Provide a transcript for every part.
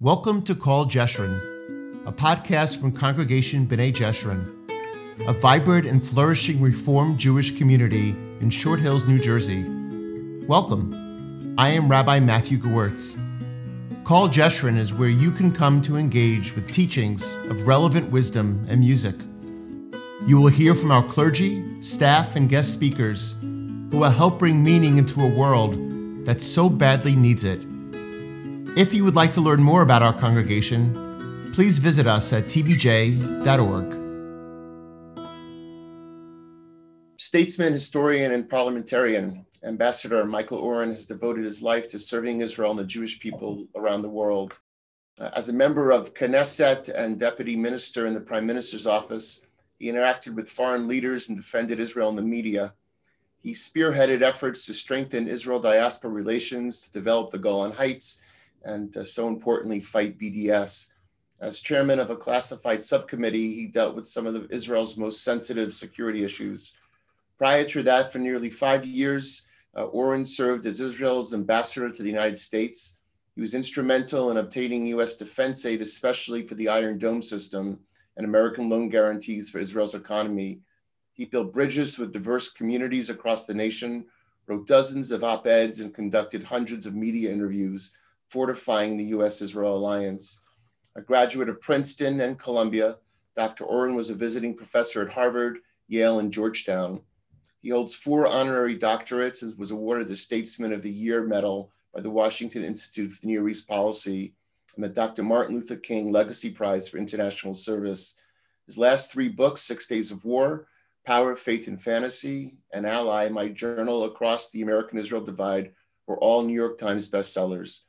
Welcome to Call Jeshurun, a podcast from Congregation B'nai Jeshurun, a vibrant and flourishing Reformed Jewish community in Short Hills, New Jersey. Welcome. I am Rabbi Matthew Gewirtz. Call Jeshurun is where you can come to engage with teachings of relevant wisdom and music. You will hear from our clergy, staff, and guest speakers who will help bring meaning into a world that so badly needs it. If you would like to learn more about our congregation, please visit us at tbj.org. Statesman, historian, and parliamentarian, Ambassador Michael Oren has devoted his life to serving Israel and the Jewish people around the world. Uh, as a member of Knesset and deputy minister in the Prime Minister's office, he interacted with foreign leaders and defended Israel in the media. He spearheaded efforts to strengthen Israel diaspora relations, to develop the Golan Heights, and uh, so importantly, fight BDS. As chairman of a classified subcommittee, he dealt with some of the, Israel's most sensitive security issues. Prior to that, for nearly five years, uh, Oren served as Israel's ambassador to the United States. He was instrumental in obtaining U.S. defense aid, especially for the Iron Dome system and American loan guarantees for Israel's economy. He built bridges with diverse communities across the nation, wrote dozens of op eds, and conducted hundreds of media interviews fortifying the US Israel alliance. A graduate of Princeton and Columbia, Dr. Oren was a visiting professor at Harvard, Yale, and Georgetown. He holds four honorary doctorates and was awarded the Statesman of the Year Medal by the Washington Institute for Near East Policy and the Dr. Martin Luther King Legacy Prize for International Service. His last three books, Six Days of War, Power, Faith, and Fantasy, and Ally, My Journey Across the American Israel Divide, were all New York Times bestsellers.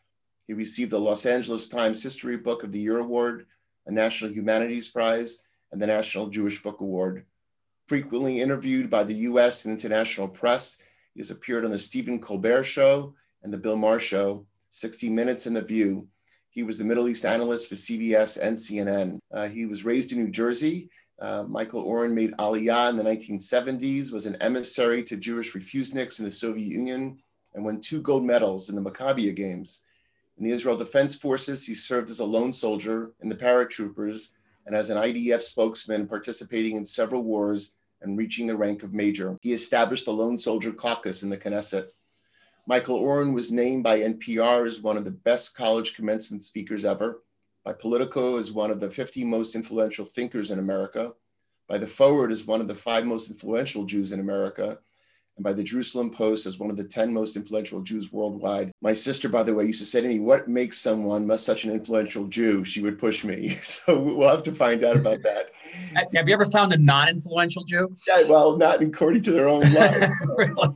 He received the Los Angeles Times History Book of the Year Award, a National Humanities Prize, and the National Jewish Book Award. Frequently interviewed by the US and international press, he has appeared on The Stephen Colbert Show and The Bill Maher Show, 60 Minutes in The View. He was the Middle East analyst for CBS and CNN. Uh, he was raised in New Jersey. Uh, Michael Oren made Aliyah in the 1970s, was an emissary to Jewish refuseniks in the Soviet Union, and won two gold medals in the Maccabiah Games. In the Israel Defense Forces, he served as a lone soldier in the paratroopers and as an IDF spokesman participating in several wars and reaching the rank of major. He established the Lone Soldier Caucus in the Knesset. Michael Oren was named by NPR as one of the best college commencement speakers ever, by Politico as one of the 50 most influential thinkers in America, by The Forward as one of the five most influential Jews in America, and by the Jerusalem Post as one of the 10 most influential Jews worldwide. My sister, by the way, used to say to me, What makes someone such an influential Jew? She would push me. So we'll have to find out about that. Have you ever found a non influential Jew? Yeah, well, not according to their own life. really?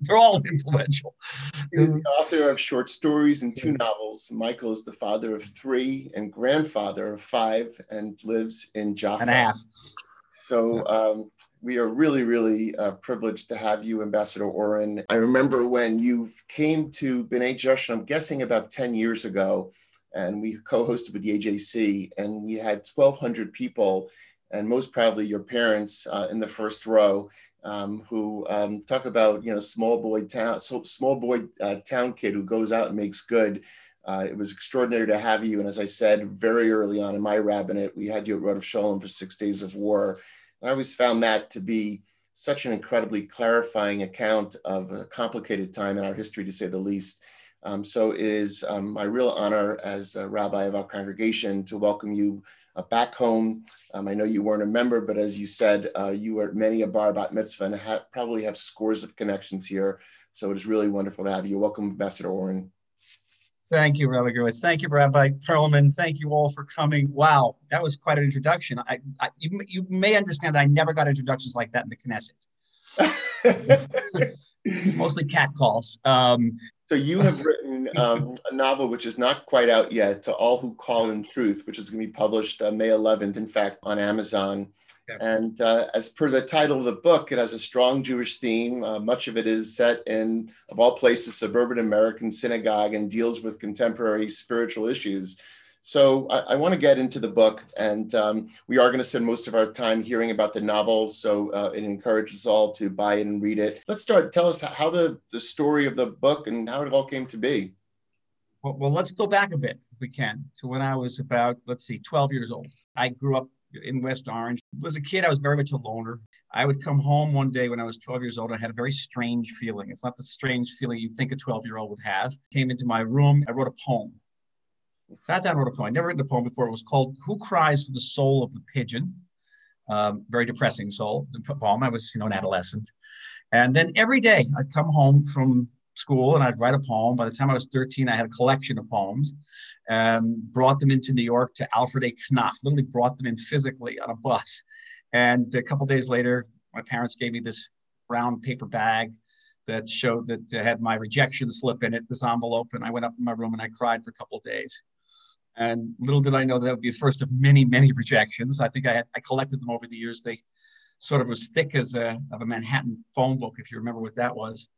They're all influential. He was the author of short stories and two novels. Michael is the father of three and grandfather of five and lives in Jaffa. And a half. So um, we are really, really uh, privileged to have you, Ambassador Oren. I remember when you came to B'nai Jeshurun, I'm guessing about 10 years ago, and we co-hosted with the AJC, and we had 1,200 people, and most proudly your parents uh, in the first row. Um, who um, talk about you know small boy town so small boy uh, town kid who goes out and makes good. Uh, it was extraordinary to have you, and as I said very early on in my rabbinate, we had you at Rodef Sholom for six days of war, I always found that to be such an incredibly clarifying account of a complicated time in our history, to say the least. Um, so it is um, my real honor as a rabbi of our congregation to welcome you uh, back home. Um, I know you weren't a member, but as you said, uh, you were at many a bar bat mitzvah and ha- probably have scores of connections here. So it is really wonderful to have you. Welcome, Ambassador Oren. Thank you, Rabbi Gewirtz. Thank you, Rabbi Perlman. Thank you all for coming. Wow, that was quite an introduction. I, I you, you may understand that I never got introductions like that in the Knesset. Mostly cat calls. Um, so you have written um, a novel which is not quite out yet, "To All Who Call in Truth," which is going to be published uh, May 11th, in fact, on Amazon. And uh, as per the title of the book, it has a strong Jewish theme. Uh, much of it is set in, of all places, suburban American synagogue and deals with contemporary spiritual issues. So I, I want to get into the book, and um, we are going to spend most of our time hearing about the novel. So uh, it encourages us all to buy it and read it. Let's start. Tell us how the, the story of the book and how it all came to be. Well, well, let's go back a bit, if we can, to when I was about, let's see, 12 years old. I grew up in West Orange. As a kid, I was very much a loner. I would come home one day when I was 12 years old. I had a very strange feeling. It's not the strange feeling you think a 12 year old would have. Came into my room. I wrote a poem. Sat down, wrote a poem. I never written a poem before. It was called "Who Cries for the Soul of the Pigeon." Um, very depressing soul poem. I was, you know, an adolescent, and then every day I'd come home from school and I'd write a poem. By the time I was 13, I had a collection of poems and brought them into New York to Alfred A. Knopf, literally brought them in physically on a bus. And a couple days later, my parents gave me this brown paper bag that showed that had my rejection slip in it, this envelope. And I went up in my room and I cried for a couple of days. And little did I know that, would be the first of many, many rejections. I think I, had, I collected them over the years. They sort of as thick as a, of a Manhattan phone book, if you remember what that was.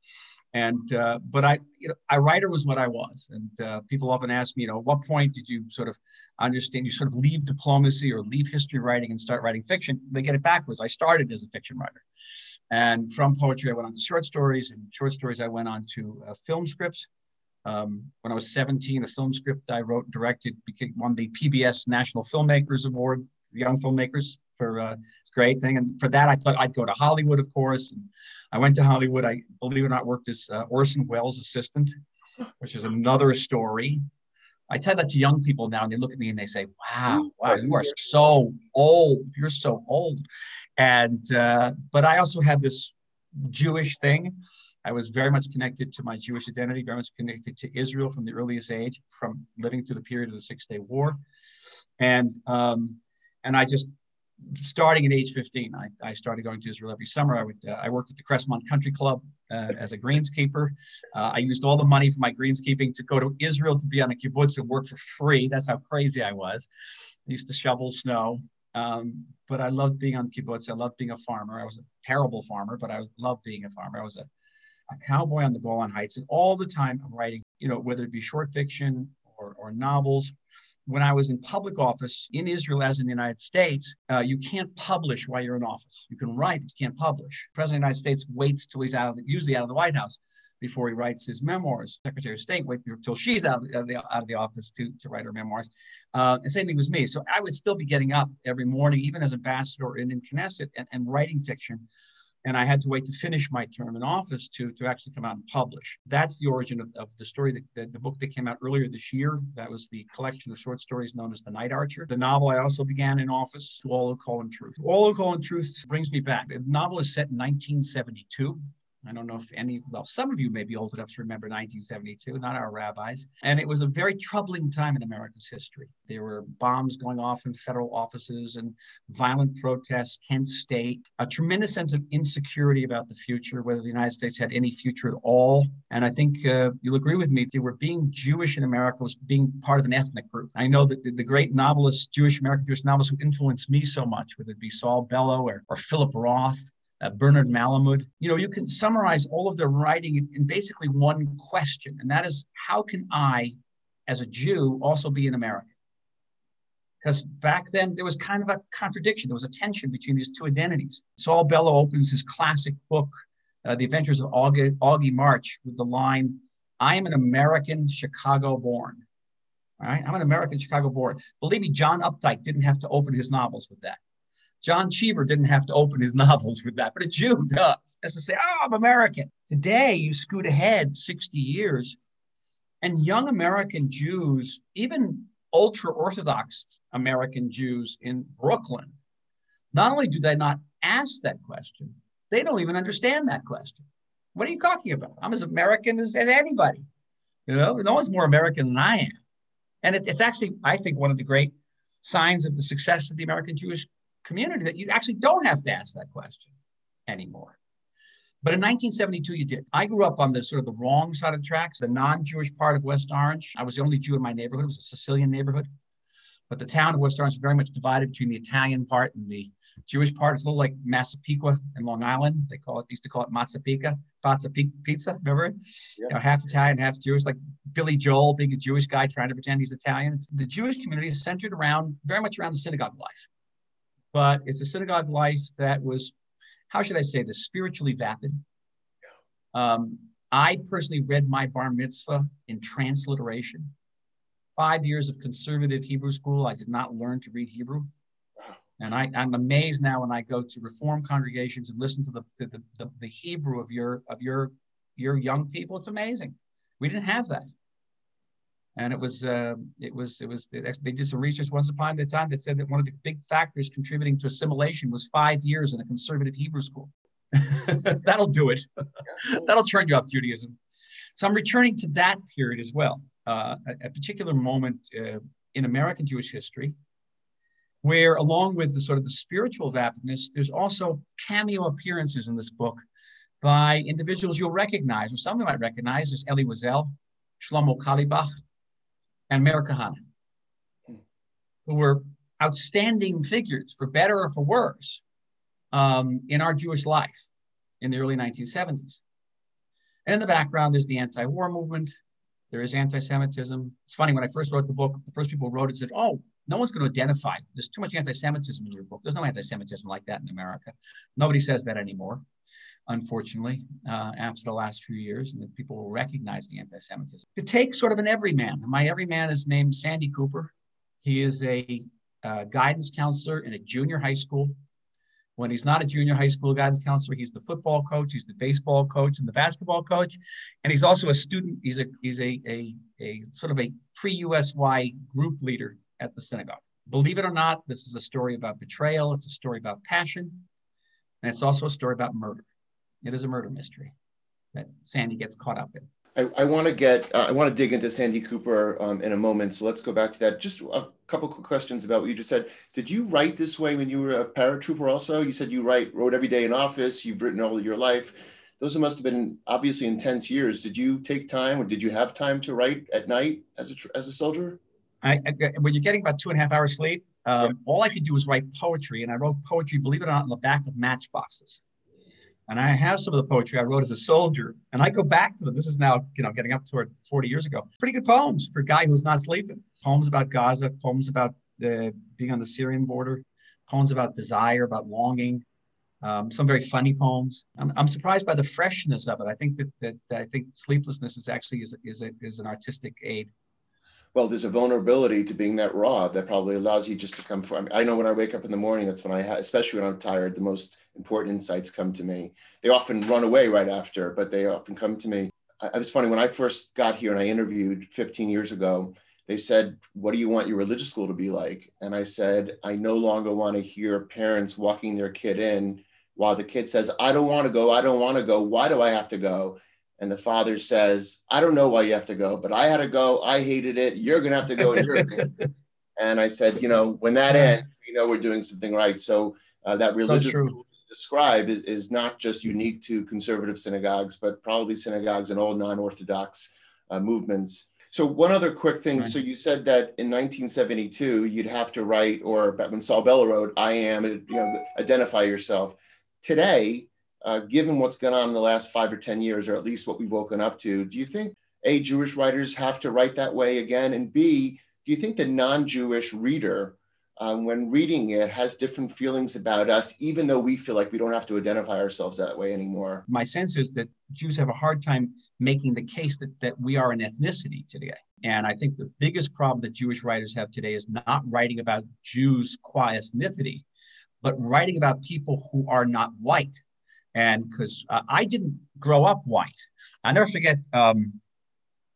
And uh, but I, you know, a writer was what I was, and uh, people often ask me, you know, what point did you sort of understand? You sort of leave diplomacy or leave history writing and start writing fiction. They get it backwards. I started as a fiction writer, and from poetry I went on to short stories, and short stories I went on to uh, film scripts. Um, when I was 17, a film script I wrote and directed became, won the PBS National Filmmakers Award, young filmmakers for uh, great thing. And for that, I thought I'd go to Hollywood, of course. And I went to Hollywood. I believe it or not worked as uh, Orson Welles' assistant, which is another story. I tell that to young people now, and they look at me and they say, "Wow, wow, you are so old. You're so old." And uh, but I also had this Jewish thing. I was very much connected to my Jewish identity, very much connected to Israel from the earliest age, from living through the period of the Six Day War, and um, and I just starting at age 15, I, I started going to Israel every summer. I would uh, I worked at the Crestmont Country Club uh, as a greenskeeper. Uh, I used all the money from my greenskeeping to go to Israel to be on a kibbutz and work for free. That's how crazy I was. I used to shovel snow. Um, but I loved being on kibbutz. I loved being a farmer. I was a terrible farmer, but I loved being a farmer. I was a, a cowboy on the Golan Heights, and all the time I'm writing, you know, whether it be short fiction or, or novels when I was in public office in Israel, as in the United States, uh, you can't publish while you're in office. You can write, but you can't publish. The President of the United States waits till he's out of the, usually out of the White House before he writes his memoirs. Secretary of State waits until she's out of, the, out of the office to, to write her memoirs. Uh, and same thing with me. So I would still be getting up every morning, even as ambassador in, in Knesset, and, and writing fiction and I had to wait to finish my term in office to, to actually come out and publish. That's the origin of, of the story, that, the, the book that came out earlier this year. That was the collection of short stories known as The Night Archer. The novel I also began in office, To All Who Call in Truth. To All Who Call in Truth brings me back. The novel is set in 1972. I don't know if any, well, some of you may be old enough to remember 1972, not our rabbis. And it was a very troubling time in America's history. There were bombs going off in federal offices and violent protests, Kent State, a tremendous sense of insecurity about the future, whether the United States had any future at all. And I think uh, you'll agree with me, they were being Jewish in America was being part of an ethnic group. I know that the, the great novelists, Jewish American Jewish novelists who influenced me so much, whether it be Saul Bellow or, or Philip Roth, uh, Bernard Malamud. You know, you can summarize all of their writing in, basically one question, and that is how can I, as a Jew, also be an American? Because back then there was kind of a contradiction, there was a tension between these two identities. Saul Bellow opens his classic book, uh, The Adventures of Augie, Augie March, with the line, I am an American Chicago born. All right, I'm an American Chicago born. Believe me, John Updike didn't have to open his novels with that. John Cheever didn't have to open his novels with that, but a Jew does. Has to say, oh, I'm American. Today, you scoot ahead 60 years, and young American Jews, even ultra Orthodox American Jews in Brooklyn, not only do they not ask that question, they don't even understand that question. What are you talking about? I'm as American as, anybody. You know, no one's more American than I am. And it, it's actually, I think, one of the great signs of the success of the American Jewish community that you actually don't have to ask that question anymore. But in 1972, you did. I grew up on the sort of the wrong side of the tracks, the non-Jewish part of West Orange. I was the only Jew in my neighborhood. It was a Sicilian neighborhood. But the town of West Orange is very much divided between the Italian part and the Jewish part. It's a little like Massapequa in Long Island. They call it, they used to call it Mazzapica, Pazza Pizza, remember? Yep. You know, half Italian, half Jewish, like Billy Joel being a Jewish guy trying to pretend he's Italian. It's, the Jewish community is centered around, very much around the synagogue life but it's a synagogue life that was, how should I say this, spiritually vapid. Um, I personally read my bar mitzvah in transliteration. five years of conservative Hebrew school, I did not learn to read Hebrew. And I, am amazed now when I go to reform congregations and listen to the, the, the, the Hebrew of your of your your young people. It's amazing. We didn't have that. And it was, uh, it was, it was. They did some research once upon a time that said that one of the big factors contributing to assimilation was five years in a conservative Hebrew school. That'll do it. That'll turn you off Judaism. So I'm returning to that period as well, uh, a, a, particular moment uh, in American Jewish history, where along with the sort of the spiritual vapidness, there's also cameo appearances in this book by individuals you'll recognize, or some of you might recognize. There's Elie Wiesel, Shlomo Carlebach, and Kahane, who were outstanding figures, for better or for worse, um, in our Jewish life in the early 1970s. And in the background, there's the anti war movement, there is anti Semitism. It's funny, when I first wrote the book, the first people who wrote it said, Oh, no one's going to identify. There's too much anti Semitism in your book. There's no anti Semitism like that in America. Nobody says that anymore unfortunately, uh, after the last few years, and that people will recognize the anti-Semitism. To take sort of an everyman, my everyman is named Sandy Cooper. He is a uh, guidance counselor in a junior high school. When he's not a junior high school guidance counselor, he's the football coach, he's the baseball coach, and the basketball coach, and he's also a student. He's a he's a a, a sort of a pre-USY group leader at the synagogue. Believe it or not, this is a story about betrayal. It's a story about passion, and it's also a story about murder. It is a murder mystery that Sandy gets caught up in. I, I want to get, uh, I want to dig into Sandy Cooper um, in a moment. So let's go back to that. Just a couple quick questions about what you just said. Did you write this way when you were a paratrooper also? You said you write, wrote every day in office. You've written all your life. Those must have been obviously intense years. Did you take time or did you have time to write at night as a, as a soldier? I, I, when you're getting about two and a half hours sleep, um, yeah. all I could do was write poetry. And I wrote poetry, believe it or not, in the back of matchboxes. And I have some of the poetry I wrote as a soldier, and I go back to them. This is now, you know, getting up toward 40 years ago. Pretty good poems for a guy who's not sleeping. Poems about Gaza, poems about the, being on the Syrian border, poems about desire, about longing, um, some very funny poems. I'm, I'm, surprised by the freshness of it. I think that, that I think sleeplessness is actually is, is, a, is an artistic aid well, there's a vulnerability to being that raw that probably allows you just to come from. I know when I wake up in the morning, that's when I, ha- especially when I'm tired, the most important insights come to me. They often run away right after, but they often come to me. I, I was funny when I first got here and I interviewed 15 years ago. They said, "What do you want your religious school to be like?" And I said, "I no longer want to hear parents walking their kid in while the kid says, "I don't want to go. I don't want to go. Why do I have to go?" And the father says, I don't know why you have to go, but I had to go. I hated it. You're going to have to go. And, you're and I said, you know, when that ends, we know we're doing something right. So uh, that religious so describe is, is, not just unique to conservative synagogues, but probably synagogues and all non-Orthodox uh, movements. So one other quick thing. Right. So you said that in 1972, you'd have to write, or when Saul Bellow wrote, I am, you know, identify yourself. Today, uh, given what's gone on in the last five or 10 years, or at least what we've woken up to, do you think A, Jewish writers have to write that way again? And B, do you think the non Jewish reader, um, when reading it, has different feelings about us, even though we feel like we don't have to identify ourselves that way anymore? My sense is that Jews have a hard time making the case that, that we are an ethnicity today. And I think the biggest problem that Jewish writers have today is not writing about Jews qua ethnicity, but writing about people who are not white and because uh, I didn't grow up white, I never forget. Um,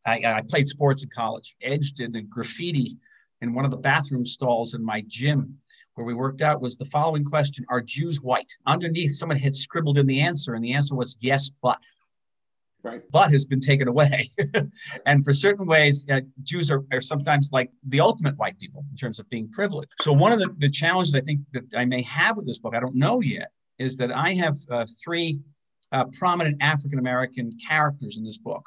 I, I, played sports in college, edged in a graffiti in one of the bathroom stalls in my gym where we worked out was the following question Are Jews white? Underneath, someone had scribbled in the answer, and the answer was yes, but. Right. But has been taken away. and for certain ways, uh, Jews are, are sometimes like the ultimate white people in terms of being privileged. So, one of the, the challenges I think that I may have with this book, I don't know yet, is that I have uh, three uh, prominent African American characters in this book.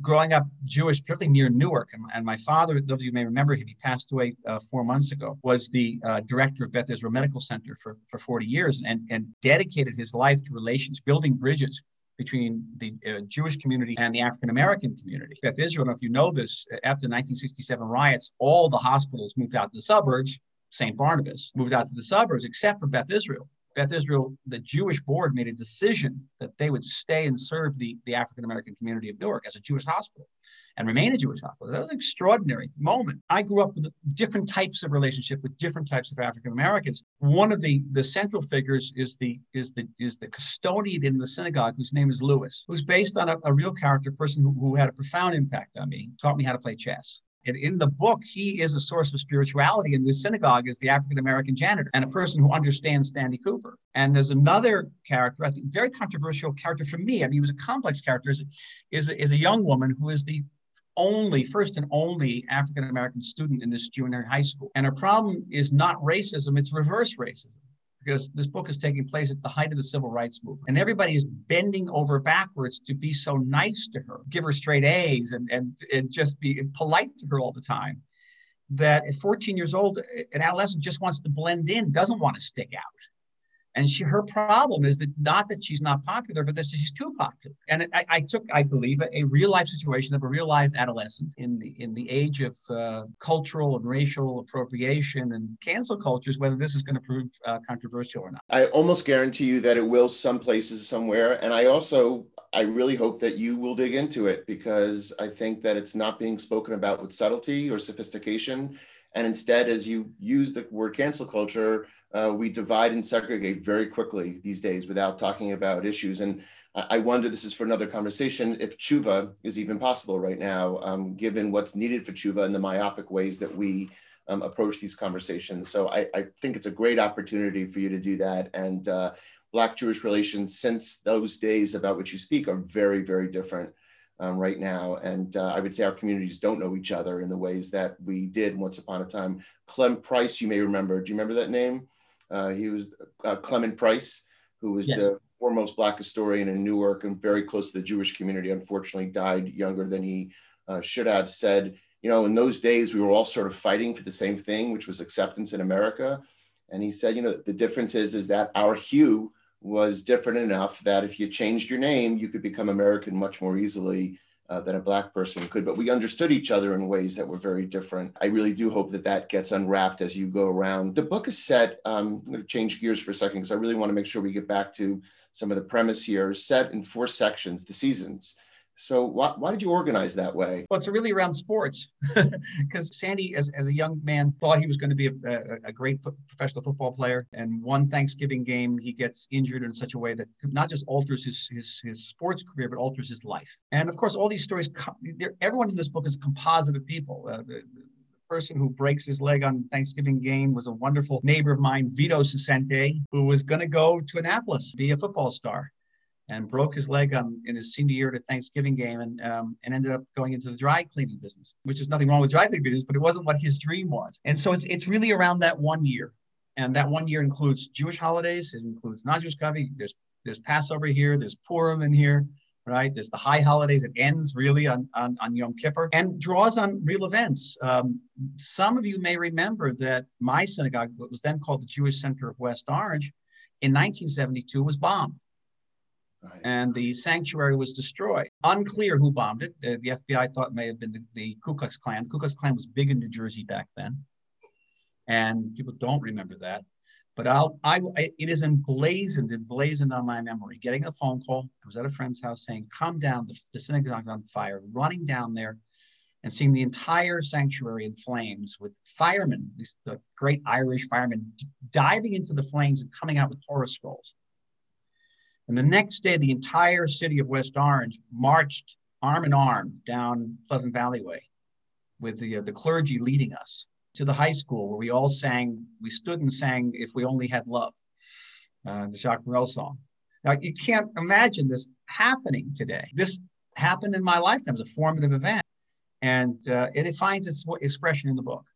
Growing up Jewish, particularly near Newark, and, and my father, those of you may remember him, he passed away uh, four months ago, was the uh, director of Beth Israel Medical Center for, for 40 years and, and dedicated his life to relations, building bridges between the uh, Jewish community and the African American community. Beth Israel, if you know this, after the 1967 riots, all the hospitals moved out to the suburbs. St. Barnabas moved out to the suburbs, except for Beth Israel Beth Israel, the Jewish board made a decision that they would stay and serve the, the African American community of Newark as a Jewish hospital and remain a Jewish hospital. That was an extraordinary moment. I grew up with different types of relationship with different types of African Americans. One of the, the central figures is the is the is the custodian in the synagogue whose name is Lewis, who's based on a, a real character person who, who had a profound impact on me, taught me how to play chess. And in the book, he is a source of spirituality in this synagogue is the African American janitor and a person who understands Stanley Cooper. And there's another character, I think very controversial character for me. I mean, he was a complex character, is, is, is a young woman who is the only, first and only African American student in this junior high school. And her problem is not racism, it's reverse racism because this book is taking place at the height of the civil rights movement. And everybody is bending over backwards to be so nice to her, give her straight A's and, and, and just be polite to her all the time. That at 14 years old, an adolescent just wants to blend in, doesn't want to stick out. And she, her problem is that not that she's not popular, but that she's too popular. And I, I took, I believe, a, a, real life situation of a real life adolescent in the in the age of uh, cultural and racial appropriation and cancel cultures, whether this is going to prove uh, controversial or not. I almost guarantee you that it will some places somewhere. And I also, I really hope that you will dig into it because I think that it's not being spoken about with subtlety or sophistication. And instead, as you use the word cancel culture, uh, we divide and segregate very quickly these days without talking about issues. And I wonder, this is for another conversation, if tshuva is even possible right now, um, given what's needed for tshuva and the myopic ways that we um, approach these conversations. So I, I, think it's a great opportunity for you to do that. And uh, Black Jewish relations since those days about which you speak are very, very different. Um, right now. And uh, I would say our communities don't know each other in the ways that we did once upon a time. Clem Price, you may remember. Do you remember that name? Uh, he was uh, Clement Price, who was yes. the foremost Black historian in Newark and very close to the Jewish community. Unfortunately, died younger than he uh, should have. Said, you know, in those days we were all sort of fighting for the same thing, which was acceptance in America. And he said, you know, the difference is is that our hue was different enough that if you changed your name, you could become American much more easily uh, than a black person could, but we understood each other in ways that were very different. I really do hope that that gets unwrapped as you go around. The book is set, um, I'm going to change gears for a second because I really want to make sure we get back to some of the premise here, set in four sections, the seasons. So why, why did you organize that way? Well, it's really around sports because Sandy, as, as a young man, thought he was going to be a, a, a great professional football player. And one Thanksgiving game, he gets injured in such a way that not just alters his, his, his sports career, but alters his life. And of course, all these stories, everyone in this book is a composite of people. Uh, the, the person who breaks his leg on Thanksgiving game was a wonderful neighbor of mine, Vito Sicente, who was going to go to Annapolis, be a football star and broke his leg on in his senior year at a Thanksgiving game and um, and ended up going into the dry cleaning business, which is nothing wrong with dry cleaning business, but it wasn't what his dream was. And so it's it's really around that one year, and that one year includes Jewish holidays, it includes non-Jewish coffee. There's there's Passover here, there's Purim in here, right? There's the high holidays. It ends really on, on, on Yom Kippur and draws on real events. Um, some of you may remember that my synagogue, what was then called the Jewish Center of West Orange, in 1972 was bombed. Right. And the sanctuary was destroyed. Unclear who bombed it. The, the FBI thought may have been the, the, Ku Klux Klan. The Ku Klux Klan was big in New Jersey back then, and people don't remember that. But I'll, I, I, it is emblazoned, emblazoned on my memory. Getting a phone call, I was at a friend's house saying, "Come down, the, the synagogue's on fire." Running down there, and seeing the entire sanctuary in flames with firemen, these the great Irish firemen, diving into the flames and coming out with Torah scrolls. And the next day, the entire city of West Orange marched arm in arm down Pleasant Valley Way with the, uh, the clergy leading us to the high school where we all sang, we stood and sang If We Only Had Love, uh, the Jacques Brel song. Now, you can't imagine this happening today. This happened in my lifetime. It was a formative event. And uh, it finds its expression in the book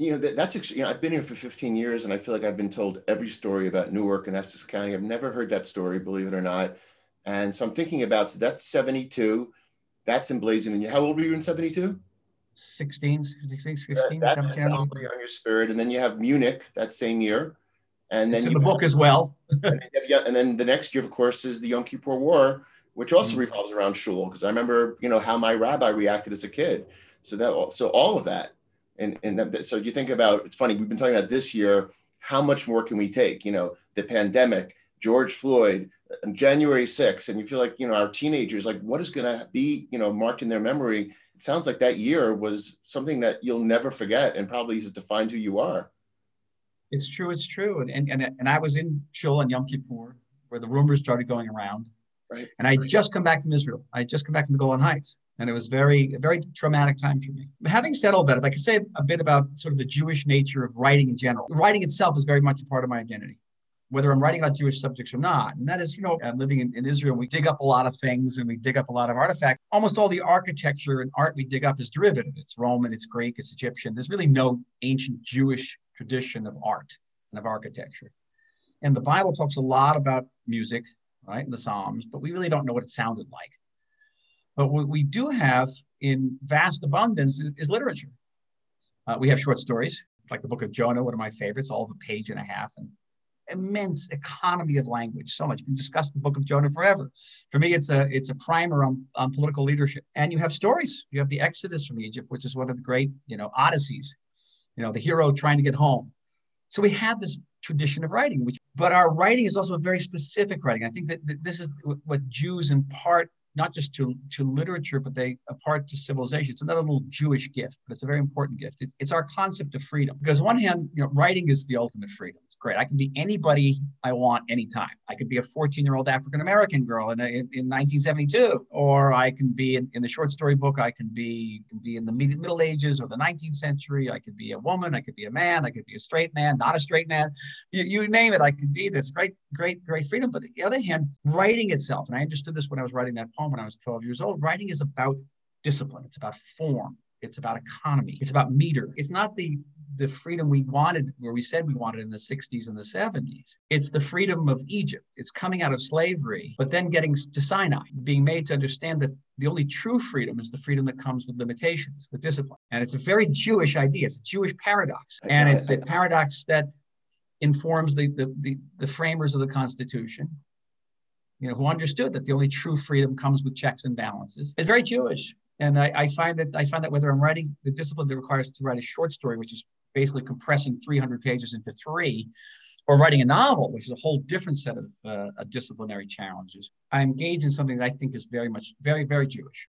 you know that, that's you know I've been here for 15 years and I feel like I've been told every story about Newark and Essex County. I've never heard that story, believe it or not. And so I'm thinking about so that's 72. That's emblazoned in you. How old were you in 72? 16, 16, 16 that, that's 17. on your spirit. And then you have Munich that same year. And then it's in the book as well. and, then and then the next year, of course, is the Yom Kippur War, which also mm-hmm. revolves around shul. Because I remember, you know, how my rabbi reacted as a kid. So that so all of that and and that, so you think about it's funny we've been talking about this year how much more can we take? You know, the pandemic, George Floyd, uh, January 6th, and you feel like, you know, our teenagers, like what is going to be, you know, marked in their memory? It sounds like that year was something that you'll never forget and probably has defined who you are. It's true. It's true. And, and, and I was in Shul and Yom Kippur where the rumors started going around. Right. And I just come back from Israel. I just come back from the Golan Heights. And it was very, a very traumatic time for me. Having said all that, if I could say a bit about sort of the Jewish nature of writing in general, writing itself is very much a part of my identity whether I'm writing about Jewish subjects or not. And that is, you know, I'm living in, in, Israel, we dig up a lot of things and we dig up a lot of artifacts. Almost all the architecture and art we dig up is derivative. It's Roman, it's Greek, it's Egyptian. There's really no ancient Jewish tradition of art and of architecture. And the Bible talks a lot about music, right, the Psalms, but we really don't know what it sounded like. But what we do have in vast abundance is, is literature. Uh, we have short stories, like the book of Jonah, one of my favorites, all of a page and a half, and immense economy of language. So much. You can discuss the book of Jonah forever. For me, it's a it's a primer on, on political leadership. And you have stories. You have the Exodus from Egypt, which is one of the great, you know, odysseys. You know, the hero trying to get home. So we have this tradition of writing, which but our writing is also a very specific writing. I think that, that this is what Jews in part not just to, to literature, but they apart to civilization. It's another little Jewish gift, but it's a very important gift. It, it's our concept of freedom. Because on one hand, you know, writing is the ultimate freedom. It's great. I can be anybody I want anytime. I could be a 14-year-old African American girl in, in, in, 1972, or I can be in, in the short story book. I can be can be in the Middle Ages or the 19th century. I could be a woman. I could be a man. I could be a straight man, not a straight man. You, you name it. I could be this great, great, great freedom. But on the other hand, writing itself, and I understood this when I was writing that poem when I was 12 years old. Writing is about discipline. It's about form. It's about economy. It's about meter. It's not the the freedom we wanted, where we said we wanted in the 60s and the 70s. It's the freedom of Egypt. It's coming out of slavery, but then getting to Sinai, being made to understand that the only true freedom is the freedom that comes with limitations, with discipline. And it's a very Jewish idea. It's a Jewish paradox. And it's a paradox that informs the, the, the, the framers of the Constitution you know, who understood that the only true freedom comes with checks and balances. It's very Jewish. And I, I, find that I find that whether I'm writing the discipline that requires to write a short story, which is basically compressing 300 pages into three, or writing a novel, which is a whole different set of uh, disciplinary challenges, I engage in something that I think is very much very very Jewish.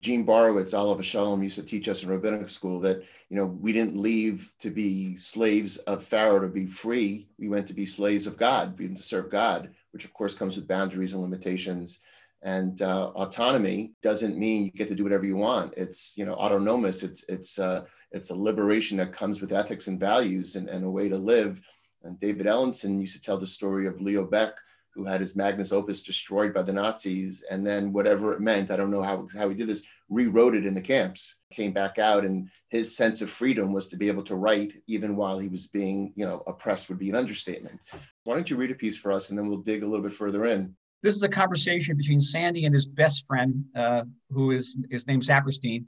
Gene Borowitz, Alav Shalom, used to teach us in rabbinic school that you know we didn't leave to be slaves of Pharaoh to be free. We went to be slaves of God, we went to serve God which of course comes with boundaries and limitations. And uh, autonomy doesn't mean you get to do whatever you want. It's you know autonomous. It's it's uh, it's a liberation that comes with ethics and values and, and a way to live. And David Ellenson used to tell the story of Leo Baeck, who had his magnus opus destroyed by the Nazis, and then whatever it meant, I don't know how, how he did this, rewrote it in the camps, came back out, and his sense of freedom was to be able to write even while he was being, you know, oppressed would be an understatement. Why don't you read a piece for us and then we'll dig a little bit further in. This is a conversation between Sandy and his best friend, uh, who is his name's Saperstein,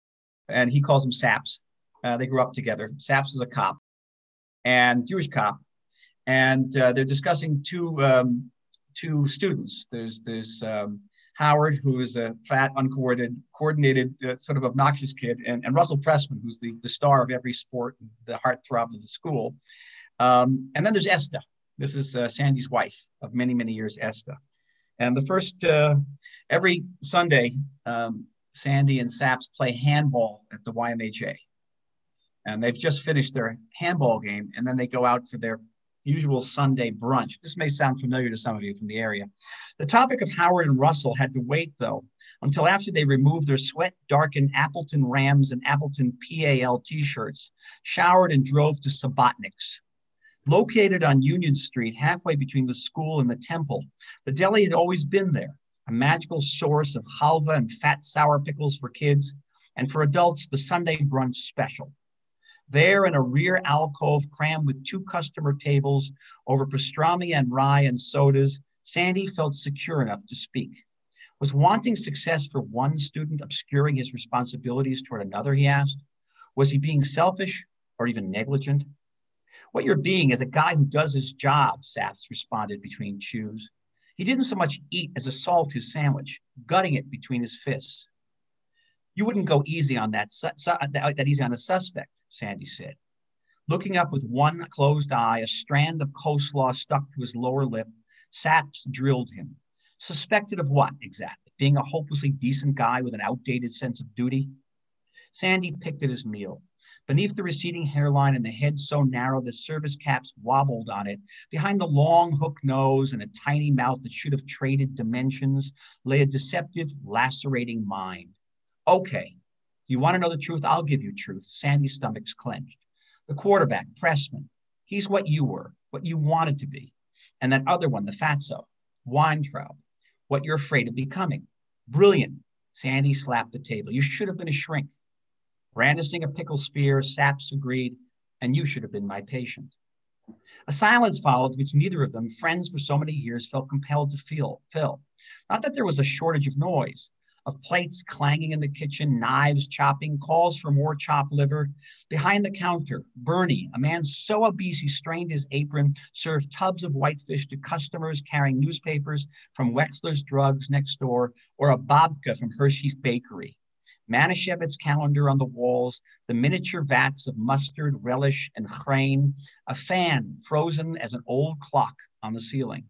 and he calls him Saps. Uh, they grew up together. Saps is a cop and Jewish cop, and uh, they're discussing two um, two students. There's there's um, Howard, who is a fat, uncoordinated, coordinated, uh, sort of obnoxious kid, and, and Russell Pressman, who's the, the star of every sport, the heartthrob of the school. Um, and then there's Esther, this is uh, Sandy's wife of many, many years, Esther. And the first, uh, every Sunday, um, Sandy and Saps play handball at the YMHA. And they've just finished their handball game, and then they go out for their usual Sunday brunch. This may sound familiar to some of you from the area. The topic of Howard and Russell had to wait, though, until after they removed their sweat darkened Appleton Rams and Appleton PAL t shirts, showered, and drove to Subotniks, Located on Union Street, halfway between the school and the temple, the deli had always been there, a magical source of halva and fat sour pickles for kids, and for adults, the Sunday brunch special. There in a rear alcove crammed with two customer tables over pastrami and rye and sodas, Sandy felt secure enough to speak. Was wanting success for one student obscuring his responsibilities toward another, he asked? Was he being selfish or even negligent? What you're being is a guy who does his job, Saps responded between chews. He didn't so much eat as assault his sandwich, gutting it between his fists. You wouldn't go easy on that, su- su- uh, that, that easy on a suspect, Sandy said. Looking up with one closed eye, a strand of coleslaw stuck to his lower lip, Saps drilled him. Suspected of what exactly? Being a hopelessly decent guy with an outdated sense of duty? Sandy picked at his meal. Beneath the receding hairline and the head so narrow that service caps wobbled on it, behind the long hook nose and a tiny mouth that should have traded dimensions, lay a deceptive, lacerating mind. Okay, you want to know the truth? I'll give you truth. Sandy's stomach's clenched. The quarterback, Pressman, he's what you were, what you wanted to be. And that other one, the fatso, Weintraub, what you're afraid of becoming. Brilliant. Sandy slapped the table. You should have been a shrink. Brandishing a pickle spear, Saps agreed, and you should have been my patient. A silence followed, which neither of them, friends for so many years, felt compelled to feel, fill. Not that there was a shortage of noise, of plates clanging in the kitchen, knives chopping, calls for more chopped liver. Behind the counter, Bernie, a man so obese he strained his apron, served tubs of whitefish to customers carrying newspapers from Wexler's Drugs next door or a babka from Hershey's Bakery. Manischewitz calendar on the walls, the miniature vats of mustard, relish, and chrein, a fan frozen as an old clock on the ceiling.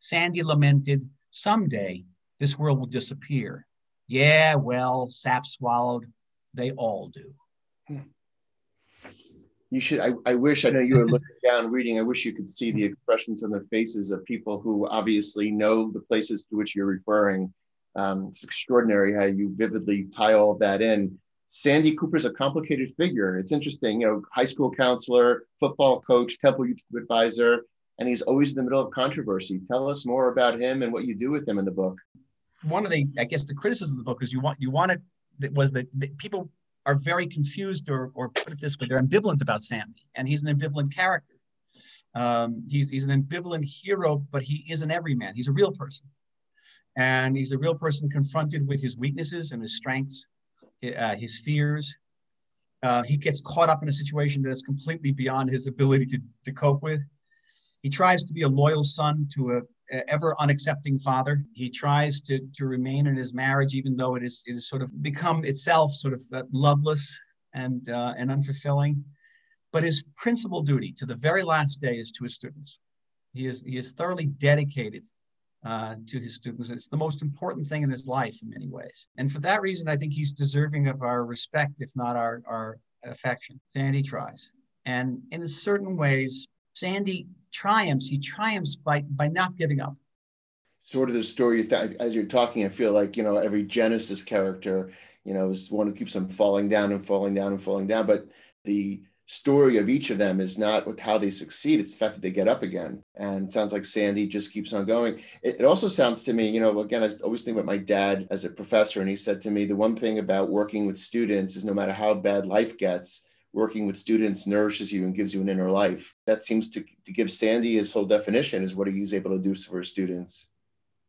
Sandy lamented, someday this world will disappear. Yeah, well, Sap swallowed. They all do. You should. I, I wish. I know you were looking down reading. I wish you could see the expressions on the faces of people who obviously know the places to which you're referring. Um, it's extraordinary how you vividly tie all that in. Sandy Cooper's a complicated figure. It's interesting, you know, high school counselor, football coach, Temple Youth Advisor, and he's always in the middle of controversy. Tell us more about him and what you do with him in the book one of the I guess the criticism of the book is you want you want it that was that, that people are very confused or or put it this way they're ambivalent about Sandy and he's an ambivalent character. Um, he's he's an ambivalent hero, but he is an everyman. He's a real person, and he's a real person confronted with his weaknesses and his strengths, uh, his fears. Uh, he gets caught up in a situation that is completely beyond his ability to, to cope with. He tries to be a loyal son to a ever unaccepting father. He tries to, to remain in his marriage, even though it is, it is sort of become itself sort of uh, loveless and, uh, and unfulfilling. But his principal duty to the very last day is to his students. He is, he is thoroughly dedicated uh, to his students. It's the most important thing in his life in many ways. And for that reason, I think he's deserving of our respect, if not our, our affection. Sandy tries. And in certain ways, Sandy triumphs. He triumphs by by not giving up. Sort of the story th- as you're talking, I feel like you know every Genesis character, you know, is one who keeps on falling down and falling down and falling down. But the story of each of them is not with how they succeed; it's the fact that they get up again. And sounds like Sandy just keeps on going. It, it also sounds to me, you know, again, I always think about my dad as a professor, and he said to me, the one thing about working with students is no matter how bad life gets, working with students nourishes you and gives you an inner life. That seems to, to give Sandy his whole definition is what he's able to do for his students.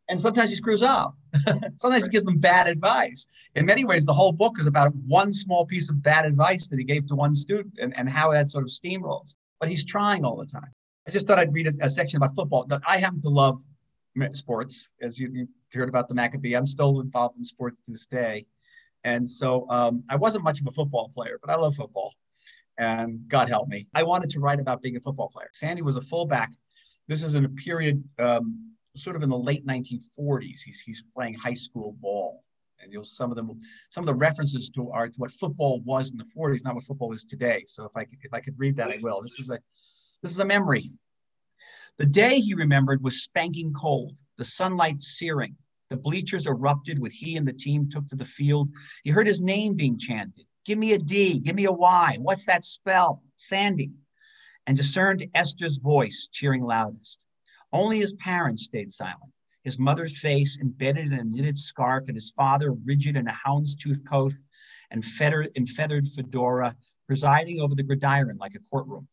And sometimes he screws up. sometimes he gives them bad advice. In many ways, the whole book is about one small piece of bad advice that he gave to one student and, and how that sort of steamrolls. But he's trying all the time. I just thought I'd read a, a section about football. I happen to love sports, as you, you heard about the Maccabee. I'm still involved in sports to this day. And so um, I wasn't much of a football player, but I love football and God help me, I wanted to write about being a football player. Sandy was a fullback. This is in a period um, sort of in the late 1940s. He's, he's playing high school ball. And you'll some of them, some of the references to are to what football was in the 40s, not what football is today. So if I could, if I could read that, I will. This is a, this is a memory. The day he remembered was spanking cold, the sunlight searing. The bleachers erupted when he and the team took to the field. He heard his name being chanted. Give me a D, give me a Y. What's that spell? Sandy. And discerned Esther's voice cheering loudest. Only his parents stayed silent. His mother's face embedded in a knitted scarf, and his father rigid in a houndstooth coat and feathered, and feathered fedora, presiding over the gridiron like a courtroom.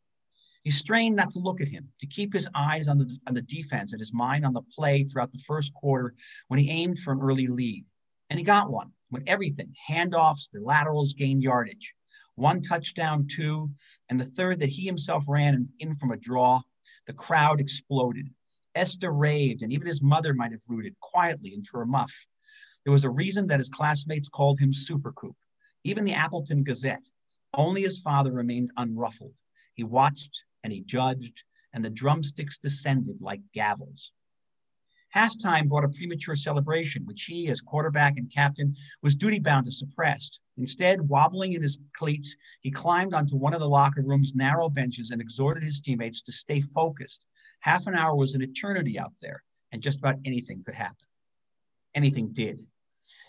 He strained not to look at him, to keep his eyes on the, on the defense and his mind on the play throughout the first quarter when he aimed for an early lead. And he got one with everything handoffs, the laterals gained yardage. One touchdown, two, and the third that he himself ran in from a draw. The crowd exploded. Esther raved, and even his mother might have rooted quietly into her muff. There was a reason that his classmates called him Super Coop. Even the Appleton Gazette. Only his father remained unruffled. He watched and he judged, and the drumsticks descended like gavels. Halftime brought a premature celebration, which he, as quarterback and captain, was duty bound to suppress. Instead, wobbling in his cleats, he climbed onto one of the locker room's narrow benches and exhorted his teammates to stay focused. Half an hour was an eternity out there, and just about anything could happen. Anything did.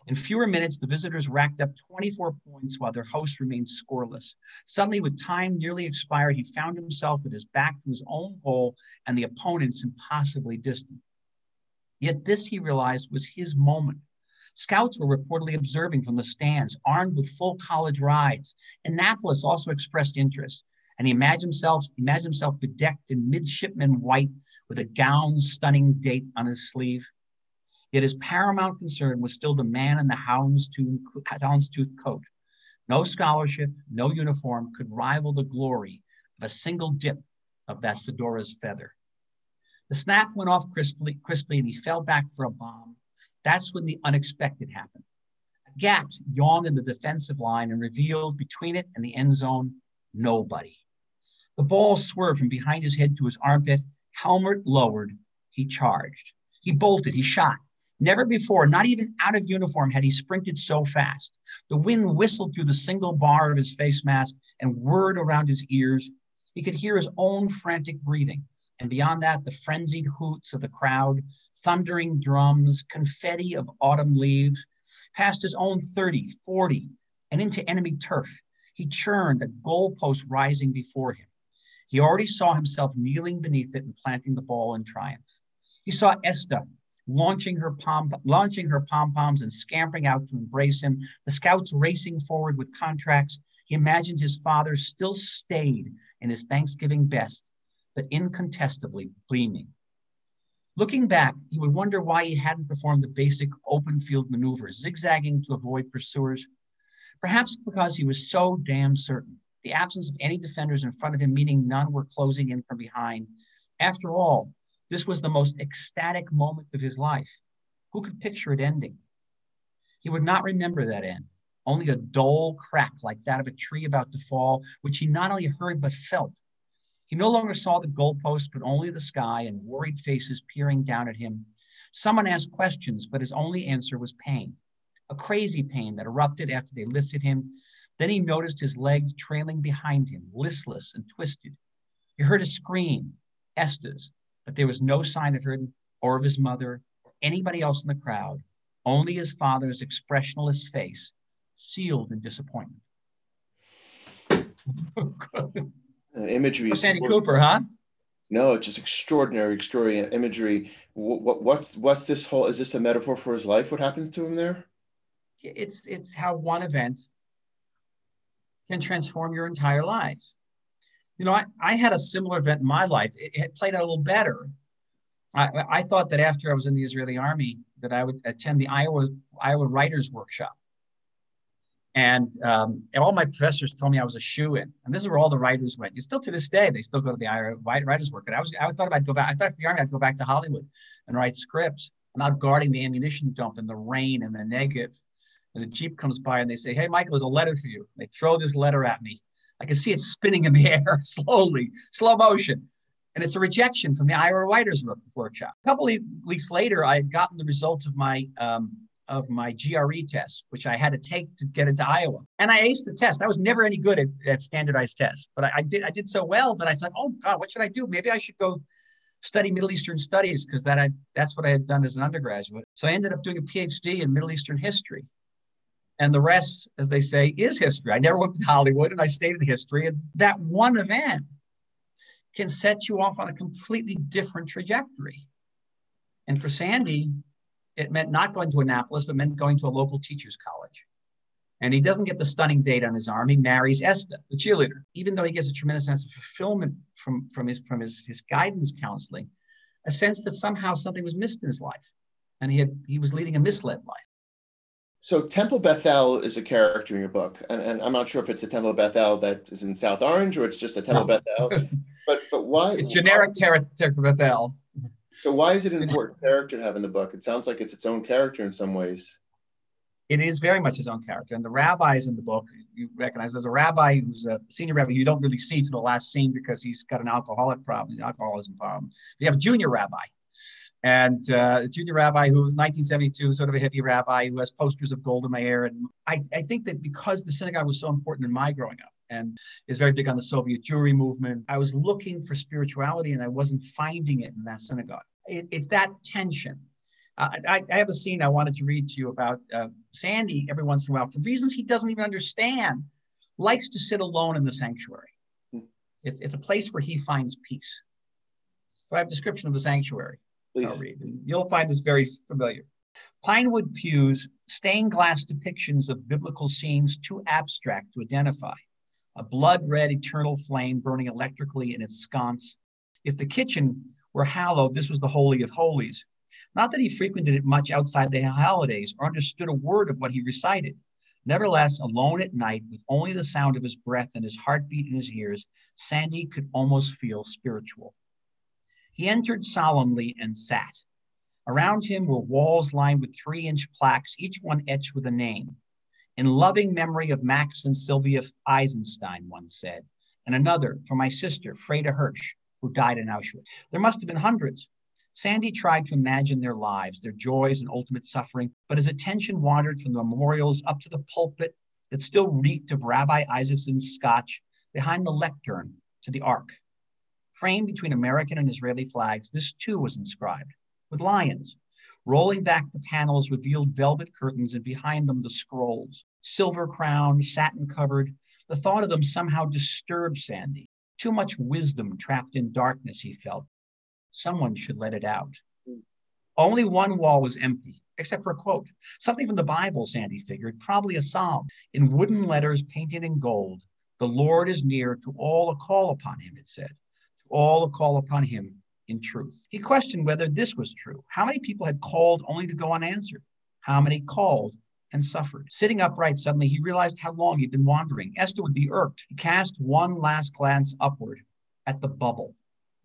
In fewer minutes, the visitors racked up 24 points while their host remained scoreless. Suddenly, with time nearly expired, he found himself with his back to his own goal and the opponents impossibly distant. Yet this, he realized, was his moment. Scouts were reportedly observing from the stands, armed with full college rides. Annapolis also expressed interest, and he imagined himself, imagined himself bedecked in midshipman white with a gown stunning date on his sleeve. Yet his paramount concern was still the man in the houndstooth coat. No scholarship, no uniform could rival the glory of a single dip of that fedora's feather. The snap went off crisply, crisply and he fell back for a bomb. That's when the unexpected happened. A gap yawned in the defensive line and revealed between it and the end zone nobody. The ball swerved from behind his head to his armpit. Helmet lowered. He charged. He bolted. He shot. Never before, not even out of uniform, had he sprinted so fast. The wind whistled through the single bar of his face mask and whirred around his ears. He could hear his own frantic breathing. And beyond that, the frenzied hoots of the crowd, thundering drums, confetti of autumn leaves, past his own 30, 40, and into enemy turf. He churned, a goalpost rising before him. He already saw himself kneeling beneath it and planting the ball in triumph. He saw Esta launching her pom launching her pom poms and scampering out to embrace him. The scouts racing forward with contracts. He imagined his father still stayed in his Thanksgiving best, but incontestably gleaming. Looking back, he would wonder why he hadn't performed the basic open field maneuver, zigzagging to avoid pursuers. Perhaps because he was so damn certain. The absence of any defenders in front of him, meaning none were closing in from behind. After all, this was the most ecstatic moment of his life. Who could picture it ending? He would not remember that end, only a dull crack like that of a tree about to fall, which he not only heard but felt. He no longer saw the goalpost, but only the sky and worried faces peering down at him. Someone asked questions, but his only answer was pain, a crazy pain that erupted after they lifted him. Then he noticed his legs trailing behind him, listless and twisted. He heard a scream, Esta's, but there was no sign of her or of his mother or anybody else in the crowd, only his father's expressionless face, sealed in disappointment. Uh, imagery. Oh, Sandy Cooper, huh? No, it's just extraordinary, extraordinary imagery. What, what's what's this whole? Is this a metaphor for his life? What happens to him there? It's it's how one event can transform your entire life. You know, I, I had a similar event in my life. It, it played out a little better. I, I thought that after I was in the Israeli army, that I would attend the Iowa Iowa Writers Workshop. And, um, all my professors told me I was a shoe in. And this is where all the writers went. You still to this day, they still go to the Iowa Writers Work. And I was I thought I'd go back. I thought the army I'd go back to Hollywood and write scripts. I'm out guarding the ammunition dump in the rain and the Negev. And the jeep comes by and they say, "Hey, Michael, there's a letter for you." They throw this letter at me. I can see it spinning in the air slowly, slow motion. And it's a rejection from the Iowa Writers Workshop. A couple of weeks later, I had gotten the results of my um, of my GRE test, which I had to take to get into Iowa. And I aced the test. I was never any good at, at standardized tests, but I, I, did I did so well that I thought, oh God, what should I do? Maybe I should go study Middle Eastern studies because that I that's what I had done as an undergraduate. So I ended up doing a PhD in Middle Eastern history. And the rest, as they say, is history. I never went to Hollywood and I stayed in history. And that one event can set you off on a completely different trajectory. And for Sandy, it meant not going to Annapolis, but meant going to a local teacher's college. And he doesn't get the stunning date on his arm. He marries Esta, the cheerleader. Even though he gets a tremendous sense of fulfillment from, from, his, from his, his guidance counseling, a sense that somehow something was missed in his life. And he, had, he was leading a misled life. So Temple Bethel is a character in your book, and, and I'm not sure if it's a Temple Bethel that is in South Orange or it's just a Temple no. Bethel. But but why? It's generic Temple Bethel. So why is it an important character to have in the book? It sounds like it's its own character in some ways. It is very much his own character. And the rabbis in the book, you recognize there's a rabbi who's a senior rabbi you don't really see to the last scene because he's got an alcoholic problem, an alcoholism problem. You have a junior rabbi. And uh, the junior rabbi who was 1972, sort of a hippie rabbi who has posters of Golda Meir. And I, I think that because the synagogue was so important in my growing up, and is very big on the Soviet Jewry movement. I was looking for spirituality and I wasn't finding it in that synagogue. It, it's that tension. Uh, I, I, have a scene I wanted to read to you about uh, Sandy every once in a while, for reasons he doesn't even understand, likes to sit alone in the sanctuary. Hmm. It's, it's a place where he finds peace. So I have a description of the sanctuary. Please. I'll read. You'll find this very familiar. Pinewood pews, stained glass depictions of biblical scenes too abstract to identify a blood red eternal flame burning electrically in its sconce. If the kitchen were hallowed, this was the Holy of Holies. Not that he frequented it much outside the holidays or understood a word of what he recited. Nevertheless, alone at night, with only the sound of his breath and his heartbeat in his ears, Sandy could almost feel spiritual. He entered solemnly and sat. Around him were walls lined with three inch plaques, each one etched with a name. In loving memory of Max and Sylvia Eisenstein, one said, and another for my sister, Freda Hirsch, who died in Auschwitz. There must have been hundreds. Sandy tried to imagine their lives, their joys and ultimate suffering, but his attention wandered from the memorials up to the pulpit that still reeked of Rabbi Isaacson's scotch, behind the lectern to the ark. Framed between American and Israeli flags, this too was inscribed with lions, Rolling back the panels revealed velvet curtains, and behind them the scrolls, silver crowned, satin covered. The thought of them somehow disturbed Sandy. Too much wisdom trapped in darkness, he felt. Someone should let it out. Hmm. Only one wall was empty, except for a quote. Something from the Bible, Sandy figured, probably a psalm. In wooden letters painted in gold, the Lord is near to all who call upon him, it said. To all who call upon him in truth. He questioned whether this was true. How many people had called only to go unanswered? How many called and suffered? Sitting upright, suddenly he realized how long he'd been wandering. Esta would be irked. He cast one last glance upward at the bubble.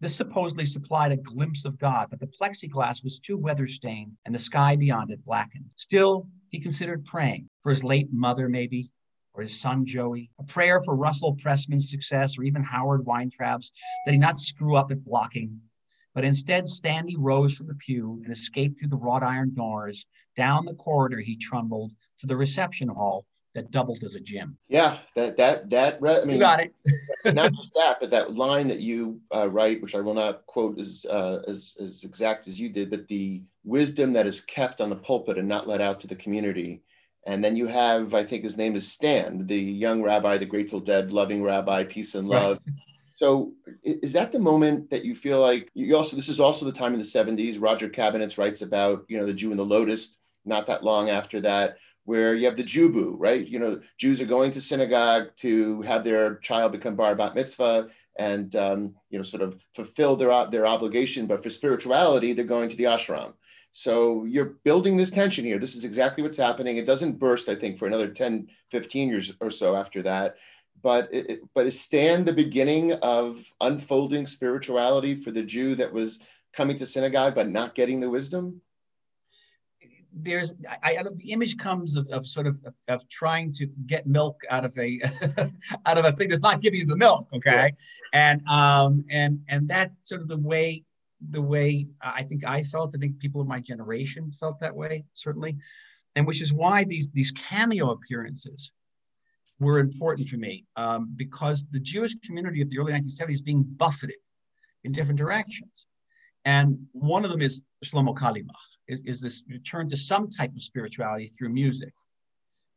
This supposedly supplied a glimpse of God, but the plexiglass was too weather stained and the sky beyond it blackened. Still, he considered praying for his late mother, maybe, or his son Joey, a prayer for Russell Pressman's success, or even Howard Weintraub's, that he not screw up at blocking but instead, Sandy rose from the pew and escaped through the wrought iron doors. Down the corridor, he trundled to the reception hall that doubled as a gym. Yeah, that that that. I mean, you got it. not just that, but that line that you uh, write, which I will not quote as, uh, as as exact as you did, but the wisdom that is kept on the pulpit and not let out to the community. And then you have, I think his name is Stan, the young rabbi, the Grateful Dead loving rabbi, peace and love. Right. So is that the moment that you feel like you also this is also the time in the 70s Rodger Kamenetz writes about you know the Jew in the Lotus not that long after that where you have the Jubu right? You know Jews are going to synagogue to have their child become bar bat mitzvah and um, you know sort of fulfill their their obligation but for spirituality they're going to the ashram. So you're building this tension here. This is exactly what's happening. It doesn't burst I think for another 10 15 years or so after that but it, but is Stan the beginning of unfolding spirituality for the Jew that was coming to synagogue but not getting the wisdom? There's, I, I the image comes of, of sort of of trying to get milk out of a out of a thing that's not giving you the milk, okay, yeah. and um and and that's sort of the way the way I think I felt. I think people of my generation felt that way certainly, and which is why these these cameo appearances were important for me um, because the Jewish community of the early 1970s is being buffeted in different directions. And one of them is Shlomo Carlebach, is, is this return to some type of spirituality through music.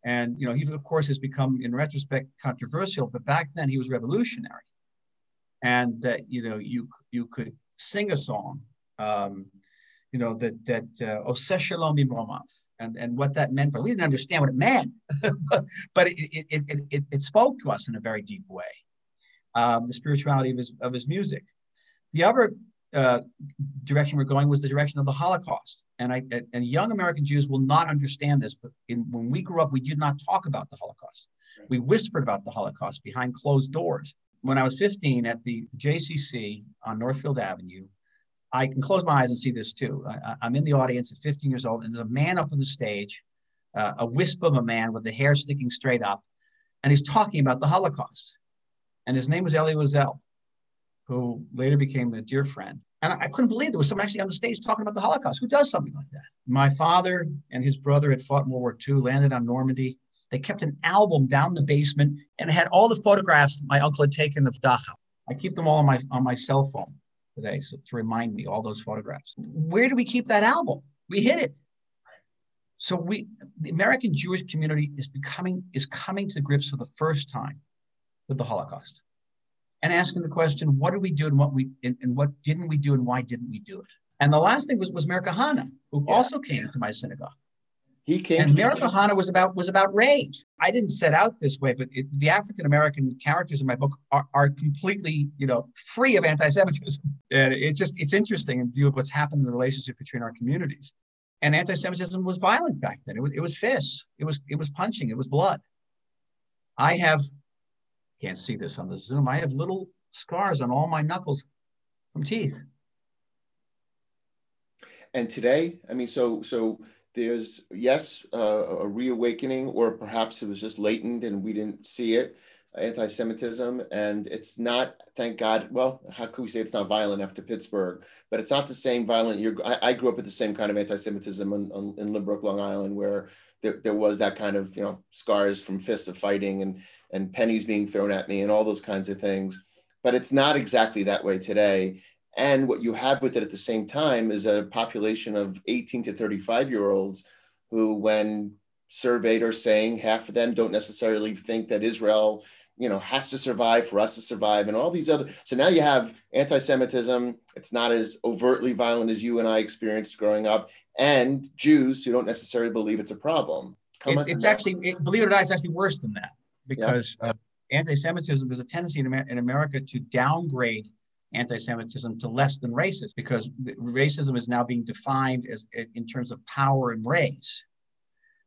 And, you know, he, of course, has become, in retrospect, controversial, but back then he was revolutionary. And that, you know, you, you could sing a song, um, you know, that, that, uh, Oseh Shalom and, and what that meant for we didn't understand what it meant but it, it, it, it, it spoke to us in a very deep way um, the spirituality of his, of his music. The other uh, direction we're going was the direction of the holocaust and i and young american jews will not understand this but in, when we grew up we did not talk about the holocaust. We whispered about the holocaust behind closed doors. When i was 15 at the jcc on northfield avenue I can close my eyes and see this too. I, am in the audience at 15 years old, and there's a man up on the stage uh, a wisp of a man with the hair sticking straight up, and he's talking about the Holocaust. And his name was Elie Wiesel, who later became a dear friend. And I, I couldn't believe there was someone actually on the stage talking about the Holocaust. Who does something like that? My father and his brother had fought in World War II, landed on Normandy. They kept an album down the basement and had all the photographs my uncle had taken of Dachau. I keep them all on my on my cell phone today, so to remind me all those photographs. Where do we keep that album? We hid it. So we, the American Jewish community is becoming is coming to grips for the first time with the Holocaust, and asking the question, what did we do and what we and, and what didn't we do and why didn't we do it? And the last thing was was Meir Kahane, who yeah. also came to my synagogue. He came. And Meir Kahane was about was about rage. I didn't set out this way, but it, the African American characters in my book are, are completely, you know, free of anti-Semitism. And it's just it's interesting in view of what's happened in the relationship between our communities. And anti-Semitism was violent back then. It was it was fists. It was it was punching. It was blood. I have can't see this on the Zoom. I have little scars on all my knuckles from teeth. And today, I mean, so so there's yes uh, a reawakening or perhaps it was just latent and we didn't see it anti-semitism. And it's not thank god well how could we say it's not violent after pittsburgh? But it's not the same violent you're i, I grew up with the same kind of anti-semitism in, in lynbrook long island where there, there was that kind of you know scars from fists of fighting and and pennies being thrown at me and all those kinds of things. But it's not exactly that way today and what you have with it at the same time is a population of 18 to 35 year olds who, when surveyed, are saying half of them don't necessarily think that Israel, you know, has to survive for us to survive, and all these other. So now you have anti-Semitism. It's not as overtly violent as you and I experienced growing up, and Jews who don't necessarily believe it's a problem. It's, it's actually, it, believe it or not, it's actually worse than that because yeah. uh, anti-Semitism. There's a tendency in, in America to downgrade anti-Semitism to less than racist because racism is now being defined as in terms of power and race.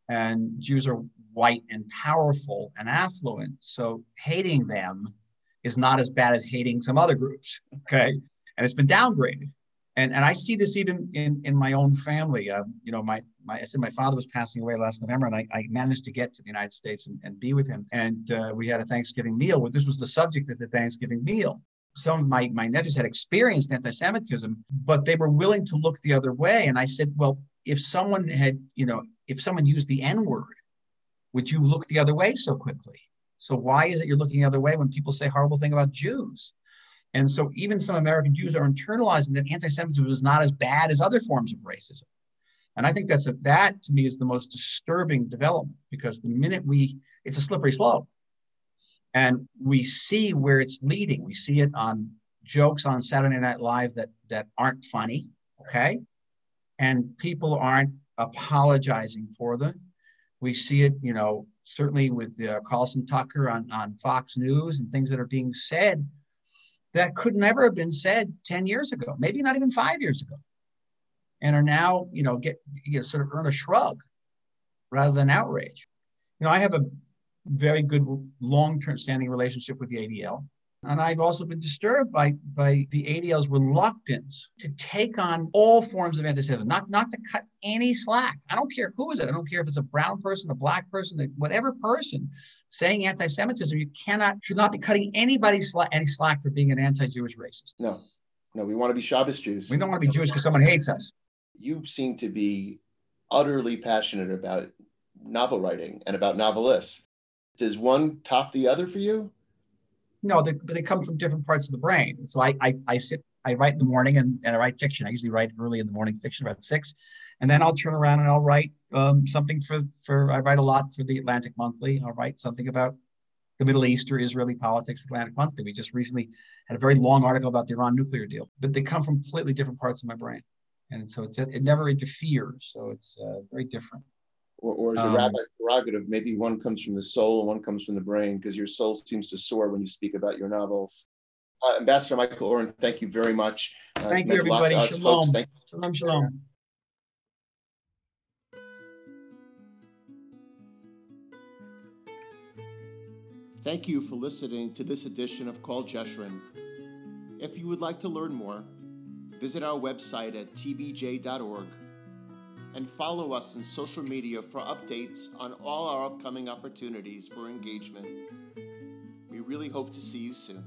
And Jews are white and powerful and affluent. So hating them is not as bad as hating some other groups. Okay. And it's been downgraded. And, and I see this even in, in my own family. Uh, you know, my, my I said my father was passing away last November, and I, I managed to get to the United States and, and be with him. And uh, we had a Thanksgiving meal. This was the subject of the Thanksgiving meal some of my, my nephews had experienced anti-Semitism, but they were willing to look the other way. And I said, well, if someone had, you know, if someone used the N-word, would you look the other way so quickly? So why is it you're looking the other way when people say horrible thing about Jews? And so even some American Jews are internalizing that anti-Semitism is not as bad as other forms of racism. And I think that's a, that to me is the most disturbing development because the minute we, it's a slippery slope. And we see where it's leading. We see it on jokes on Saturday Night Live that that aren't funny, okay? And people aren't apologizing for them. We see it, you know, certainly with uh, Carlson Tucker on, on Fox News and things that are being said that could never have been said 10 years ago, maybe not even five years ago, and are now, you know, get you know, sort of earn a shrug rather than outrage. You know, I have a very good long-term standing relationship with the ADL. And I've also been disturbed by, by the ADL's reluctance to take on all forms of anti-Semitism, not, not to cut any slack. I don't care who is it. I don't care if it's a brown person, a black person, whatever person saying anti-Semitism. You cannot, should not be cutting anybody slack, any slack for being an anti-Jewish racist. No, no, we want to be Shabbos Jews. We don't want to be Jewish because someone hates us. You seem to be utterly passionate about novel writing and about novelists does one top the other for you? No, they, they come from different parts of the brain. So I, I, I sit, I write in the morning and, and I write fiction. I usually write early in the morning fiction about six, and then I'll turn around and I'll write um, something for, for, I write a lot for the Atlantic Monthly. I'll write something about the Middle East or Israeli politics, Atlantic Monthly. We just recently had a very long article about the Iran nuclear deal, but they come from completely different parts of my brain. And so it, it never interferes. So it's uh, very different or, or as a um, rabbi's prerogative, maybe one comes from the soul and one comes from the brain, because your soul seems to soar when you speak about your novels. Uh, Ambassador Michael Oren, thank you very much. Uh, thank you, everybody. Us, shalom. Thank you. Shalom, shalom. Thank you for listening to this edition of Call Jeshurun. If you would like to learn more, visit our website at tbj.org and follow us on social media for updates on all our upcoming opportunities for engagement. We really hope to see you soon.